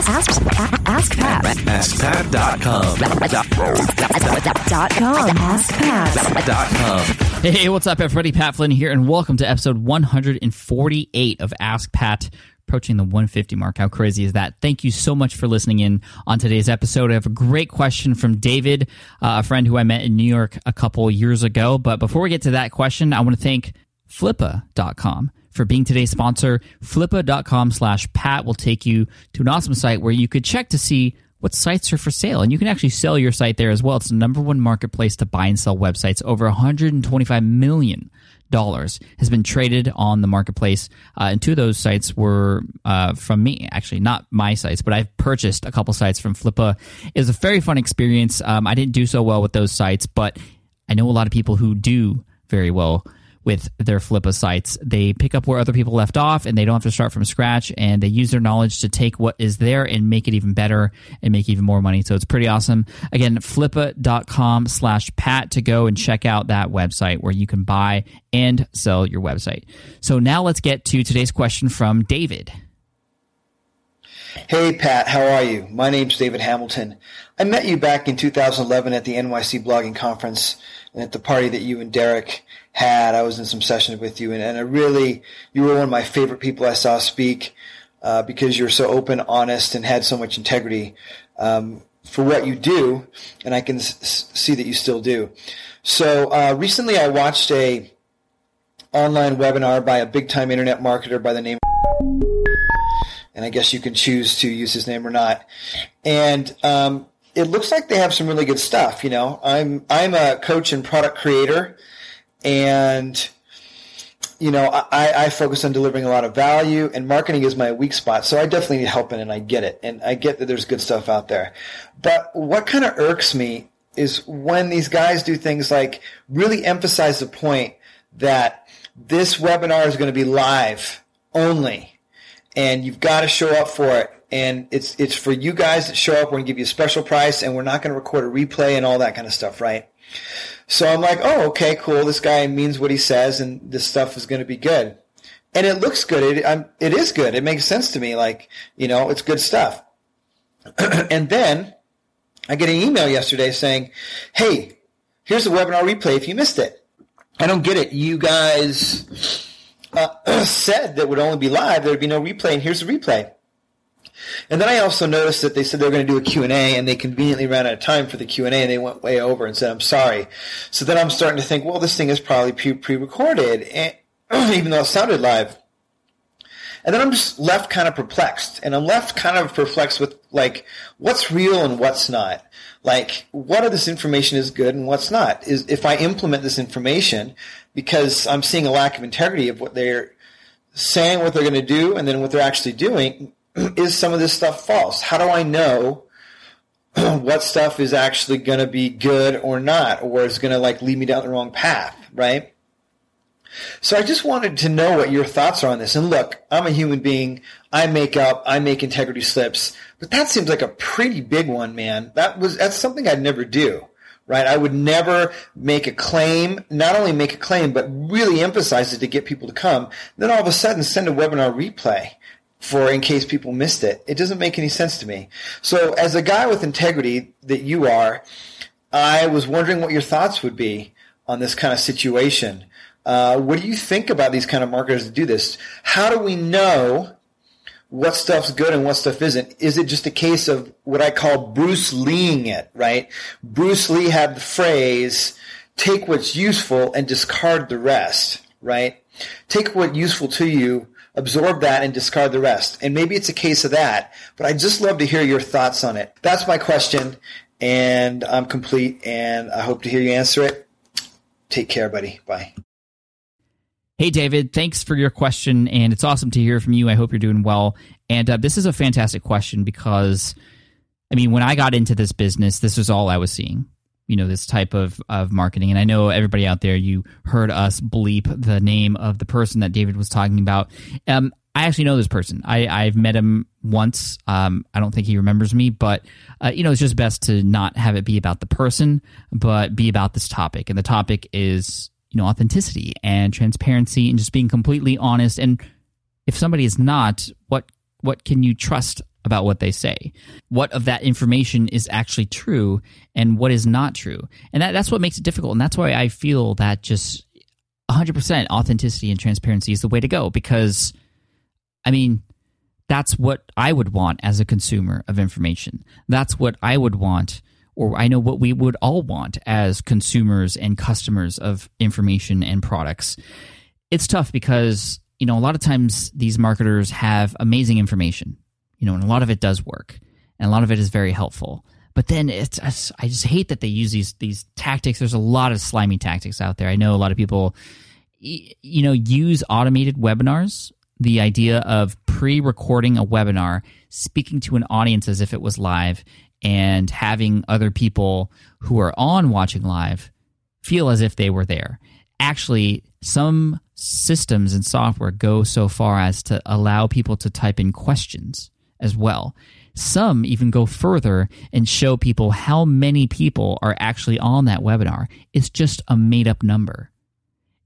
Ask, ask, ask Pat. AskPat.com. Dot com. Ask Pat. Dot com. Hey, what's up, everybody? Pat Flynn here, and welcome to episode 148 of Ask Pat, approaching the 150 mark. How crazy is that? Thank you so much for listening in on today's episode. I have a great question from David, uh, a friend who I met in New York a couple years ago. But before we get to that question, I want to thank Flippa.com for being today's sponsor. Flippa.com slash Pat will take you to an awesome site where you could check to see what sites are for sale. And you can actually sell your site there as well. It's the number one marketplace to buy and sell websites. Over 125 million dollars has been traded on the marketplace. Uh, and two of those sites were uh, from me, actually, not my sites, but I've purchased a couple sites from Flippa. It was a very fun experience. Um, I didn't do so well with those sites, but I know a lot of people who do very well with their Flippa sites. They pick up where other people left off and they don't have to start from scratch and they use their knowledge to take what is there and make it even better and make even more money. So it's pretty awesome. Again, flippa.com slash pat to go and check out that website where you can buy and sell your website. So now let's get to today's question from David. Hey, Pat, how are you? My name's David Hamilton. I met you back in 2011 at the NYC Blogging Conference and at the party that you and Derek had. I was in some sessions with you, and, and I really, you were one of my favorite people I saw speak uh, because you're so open, honest, and had so much integrity um, for what you do, and I can s- see that you still do. So uh, recently, I watched a online webinar by a big time internet marketer by the name and I guess you can choose to use his name or not. And um, it looks like they have some really good stuff. You know, I'm I'm a coach and product creator, and you know I, I focus on delivering a lot of value, and marketing is my weak spot. So I definitely need help in, and I get it, and I get that there's good stuff out there. But what kind of irks me is when these guys do things like really emphasize the point that this webinar is going to be live only and you've got to show up for it. And it's it's for you guys that show up. We're gonna give you a special price, and we're not gonna record a replay and all that kind of stuff, right? So I'm like, oh, okay, cool. This guy means what he says, and this stuff is gonna be good. And it looks good. It I'm, it is good. It makes sense to me. Like you know, it's good stuff. and then I get an email yesterday saying, hey, here's the webinar replay if you missed it. I don't get it. You guys uh, said that would only be live, there would be no replay, and here's the replay. And then I also noticed that they said they were going to do a Q&A, and they conveniently ran out of time for the Q&A, and they went way over and said, I'm sorry. So then I'm starting to think, well, this thing is probably pre-recorded, and, even though it sounded live. And then I'm just left kind of perplexed, and I'm left kind of perplexed with, like, what's real and what's not. Like, what of this information is good and what's not? Is If I implement this information, because I'm seeing a lack of integrity of what they're saying, what they're going to do, and then what they're actually doing. Is some of this stuff false? How do I know what stuff is actually going to be good or not, or is going to like lead me down the wrong path, right? So I just wanted to know what your thoughts are on this. And look, I'm a human being. I make up, I make integrity slips, but that seems like a pretty big one, man. That was that's something I'd never do right? I would never make a claim, not only make a claim, but really emphasize it to get people to come. Then all of a sudden send a webinar replay for in case people missed it. It doesn't make any sense to me. So as a guy with integrity that you are, I was wondering what your thoughts would be on this kind of situation. Uh, what do you think about these kind of marketers that do this? How do we know what stuff's good and what stuff isn't. Is it just a case of what I call Bruce Leeing it, right? Bruce Lee had the phrase, take what's useful and discard the rest, right? Take what's useful to you, absorb that and discard the rest. And maybe it's a case of that, but I'd just love to hear your thoughts on it. That's my question and I'm complete and I hope to hear you answer it. Take care, buddy. Bye. Hey, David, thanks for your question, and it's awesome to hear from you. I hope you're doing well. And uh, this is a fantastic question because, I mean, when I got into this business, this was all I was seeing. You know, this type of, of marketing. And I know everybody out there, you heard us bleep the name of the person that David was talking about. Um, I actually know this person. I, I've met him once. Um, I don't think he remembers me, but uh, you know, it's just best to not have it be about the person, but be about this topic. And the topic is you know authenticity and transparency and just being completely honest and if somebody is not what what can you trust about what they say. What of that information is actually true and what is not true. And that, that's what makes it difficult. And that's why I feel that just 100% authenticity and transparency is the way to go because, I mean, that's what I would want as a consumer of information. That's what I would want, or I know what we would all want as consumers and customers of information and products. It's tough because, you know, a lot of times these marketers have amazing information, you know, and a lot of it does work and a lot of it is very helpful. But then it's I just hate that they use these these tactics. There's a lot of slimy tactics out there. I know a lot of people you know use automated webinars the idea of pre-recording a webinar speaking to an audience as if it was live and having other people who are on watching live feel as if they were there actually some systems and software go so far as to allow people to type in questions as well some even go further and show people how many people are actually on that webinar. It's just a made up number.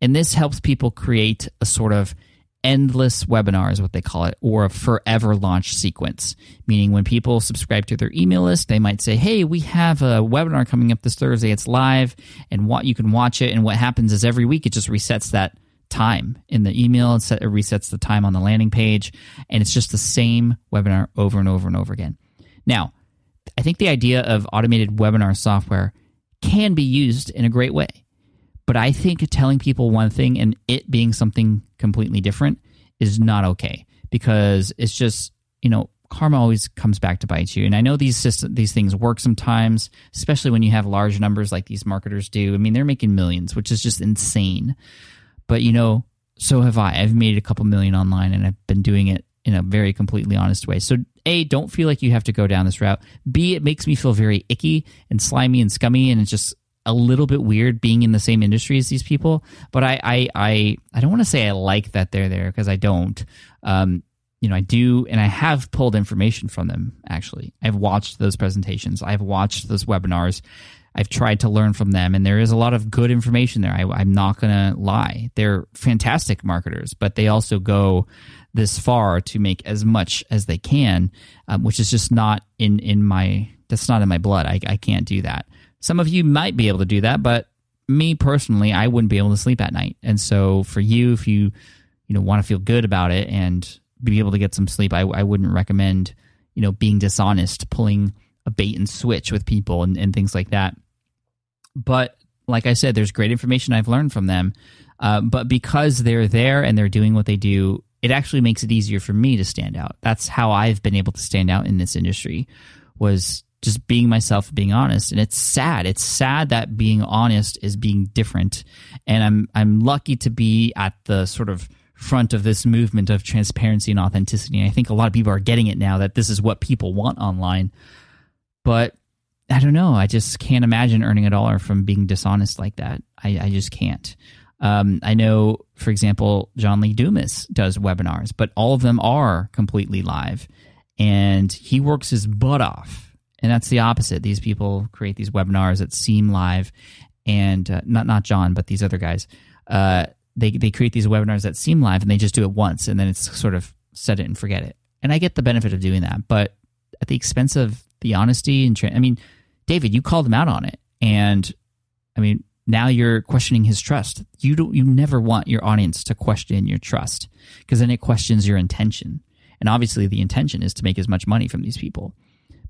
And this helps people create a sort of endless webinar, is what they call it, or a forever launch sequence. Meaning, when people subscribe to their email list, they might say, Hey, we have a webinar coming up this Thursday. It's live, and what you can watch it. And what happens is every week it just resets that time in the email. It, it resets the time on the landing page, and it's just the same webinar over and over and over again. Now, I think the idea of automated webinar software can be used in a great way, but I think telling people one thing and it being something completely different is not okay because it's just you know karma always comes back to bite you. And I know these system, these things work sometimes, especially when you have large numbers like these marketers do. I mean, they're making millions, which is just insane. But you know, so have I. I've made a couple million online and I've been doing it in a very completely honest way. So A, don't feel like you have to go down this route. B, it makes me feel very icky and slimy and scummy and it's just a little bit weird being in the same industry as these people. But I I I, I don't want to say I like that they're there because I don't. Um, you know, I do, and I have pulled information from them. Actually, I've watched those presentations. I've watched those webinars. I've tried to learn from them, and there is a lot of good information there. I, am not going to lie; they're fantastic marketers, but they also go this far to make as much as they can, um, which is just not in in my that's not in my blood. I, I can't do that. Some of you might be able to do that, but me personally, I wouldn't be able to sleep at night. And so, for you, if you you know want to feel good about it and be able to get some sleep, I, I wouldn't recommend you know being dishonest, pulling a bait and switch with people and, and things like that. But like I said, there's great information I've learned from them. Uh, but because they're there and they're doing what they do, it actually makes it easier for me to stand out. That's how I've been able to stand out in this industry was just being myself, being honest. And it's sad. It's sad that being honest is being different. And I'm I'm lucky to be at the sort of front of this movement of transparency and authenticity. And I think a lot of people are getting it now that this is what people want online. But I don't know. I just can't imagine earning a dollar from being dishonest like that. I, I just can't. Um, I know, for example, John Lee Dumas does webinars, but all of them are completely live, and he works his butt off. And that's the opposite. These people create these webinars that seem live, and uh, not not John, but these other guys. Uh, they they create these webinars that seem live, and they just do it once, and then it's sort of set it and forget it. And I get the benefit of doing that, but at the expense of the honesty and tra- I mean, David, you called him out on it, and I mean, now you're questioning his trust. You don't. You never want your audience to question your trust because then it questions your intention. And obviously, the intention is to make as much money from these people.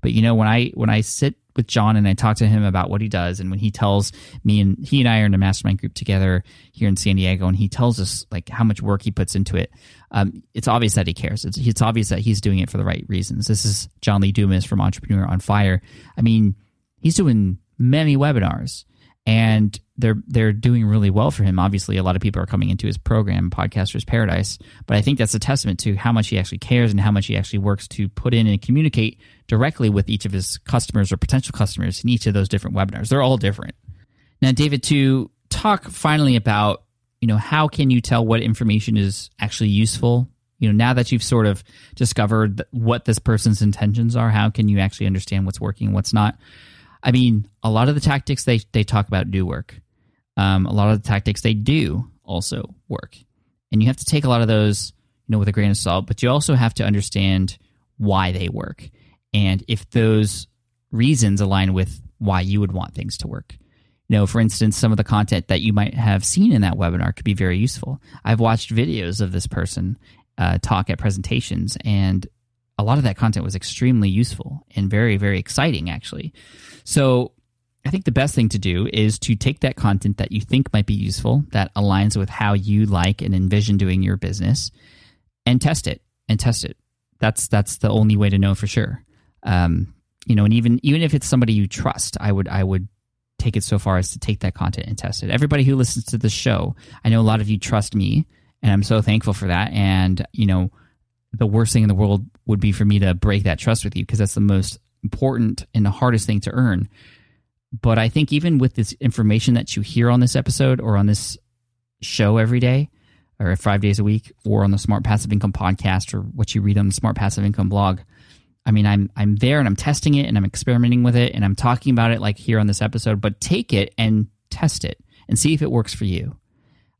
But you know, when I when I sit with John and I talk to him about what he does, and when he tells me and he and I are in a mastermind group together here in San Diego, and he tells us like how much work he puts into it, um, it's obvious that he cares. It's, it's obvious that he's doing it for the right reasons. This is John Lee Dumas from Entrepreneur on Fire. I mean, he's doing many webinars and they're they're doing really well for him. Obviously, a lot of people are coming into his program, Podcasters Paradise. But I think that's a testament to how much he actually cares and how much he actually works to put in and communicate directly with each of his customers or potential customers in each of those different webinars. They're all different. Now, David, to talk finally about you know how can you tell what information is actually useful you know now that you've sort of discovered what this person's intentions are how can you actually understand what's working and what's not I mean, a lot of the tactics they, they talk about do work. Um, a lot of the tactics they do also work. And you have to take a lot of those, you know, with a grain of salt, but you also have to understand why they work and if those reasons align with why you would want things to work. You know, for instance, some of the content that you might have seen in that webinar could be very useful. I've watched videos of this person uh, talk at presentations, and a lot of that content was extremely useful and very, very exciting, actually. So, I think the best thing to do is to take that content that you think might be useful, that aligns with how you like and envision doing your business, and test it and test it. That's that's the only way to know for sure. Um, you know, and even even if it's somebody you trust, I would I would take it so far as to take that content and test it. Everybody who listens to the show, I know a lot of you trust me, and I'm so thankful for that. And you know, the worst thing in the world would be for me to break that trust with you because that's the most important and the hardest thing to earn. But I think even with this information that you hear on this episode or on this show every day, or five days a week, or on the Smart Passive Income podcast, or what you read on the Smart Passive Income blog, I mean, I'm I'm there and I'm testing it and I'm experimenting with it and I'm talking about it like here on this episode. But take it and test it and see if it works for you.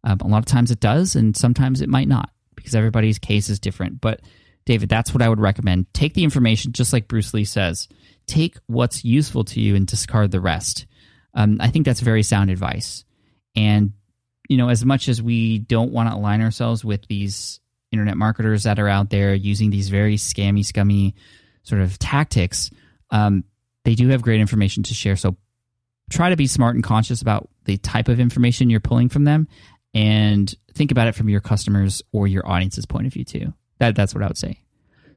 Um, a lot of times it does, and sometimes it might not because everybody's case is different. But David, that's what I would recommend. Take the information, just like Bruce Lee says. Take what's useful to you and discard the rest. Um, I think that's very sound advice. And you know, as much as we don't want to align ourselves with these internet marketers that are out there using these very scammy, scummy sort of tactics, um, they do have great information to share. So try to be smart and conscious about the type of information you're pulling from them and think about it from your customers or your audience's point of view too. That that's what I would say.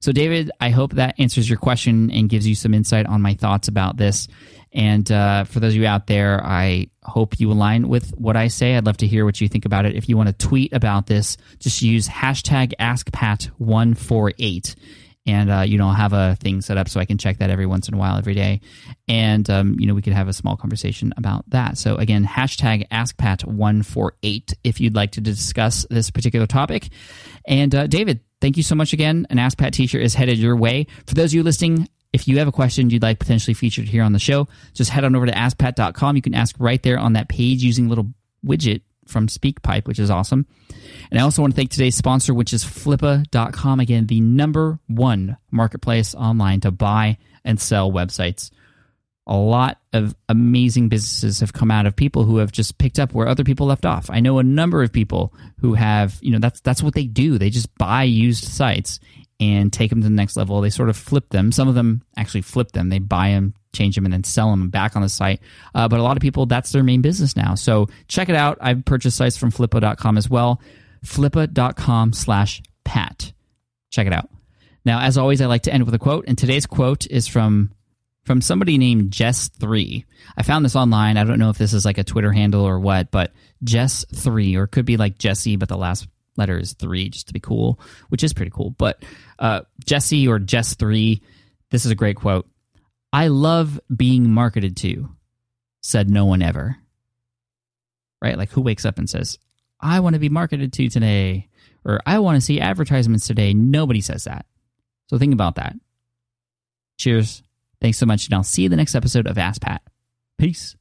So David, I hope that answers your question and gives you some insight on my thoughts about this. And uh, for those of you out there, I hope you align with what I say. I'd love to hear what you think about it. If you want to tweet about this, just use hashtag AskPat148 and uh, you know I'll have a thing set up so I can check that every once in a while, every day, and um, you know we could have a small conversation about that. So again, hashtag AskPat148 if you'd like to discuss this particular topic. And uh, David, thank you so much again. An Ask Pat T-shirt is headed your way. For those of you listening. If you have a question you'd like potentially featured here on the show, just head on over to askpat.com. You can ask right there on that page using a little widget from SpeakPipe, which is awesome. And I also want to thank today's sponsor, which is Flippa.com. Again, the number one marketplace online to buy and sell websites. A lot of amazing businesses have come out of people who have just picked up where other people left off. I know a number of people who have, you know, that's that's what they do. They just buy used sites and take them to the next level. They sort of flip them. Some of them actually flip them. They buy them, change them, and then sell them back on the site. Uh, but a lot of people, that's their main business now. So check it out. I've purchased sites from Flippa.com as well. Flippa.com slash Pat. Check it out. Now, as always, I like to end with a quote, and today's quote is from from somebody named Jess3. I found this online. I don't know if this is like a Twitter handle or what, but Jess3, or it could be like Jesse, but the last letter is three, just to be cool, which is pretty cool. But uh, Jesse or Jess3, this is a great quote. I love being marketed to, said no one ever. Right? Like, who wakes up and says, I want to be marketed to today, or I want to see advertisements today? Nobody says that. So think about that. Cheers. Thanks so much, and I'll see you in the next episode of Ask Pat. Peace.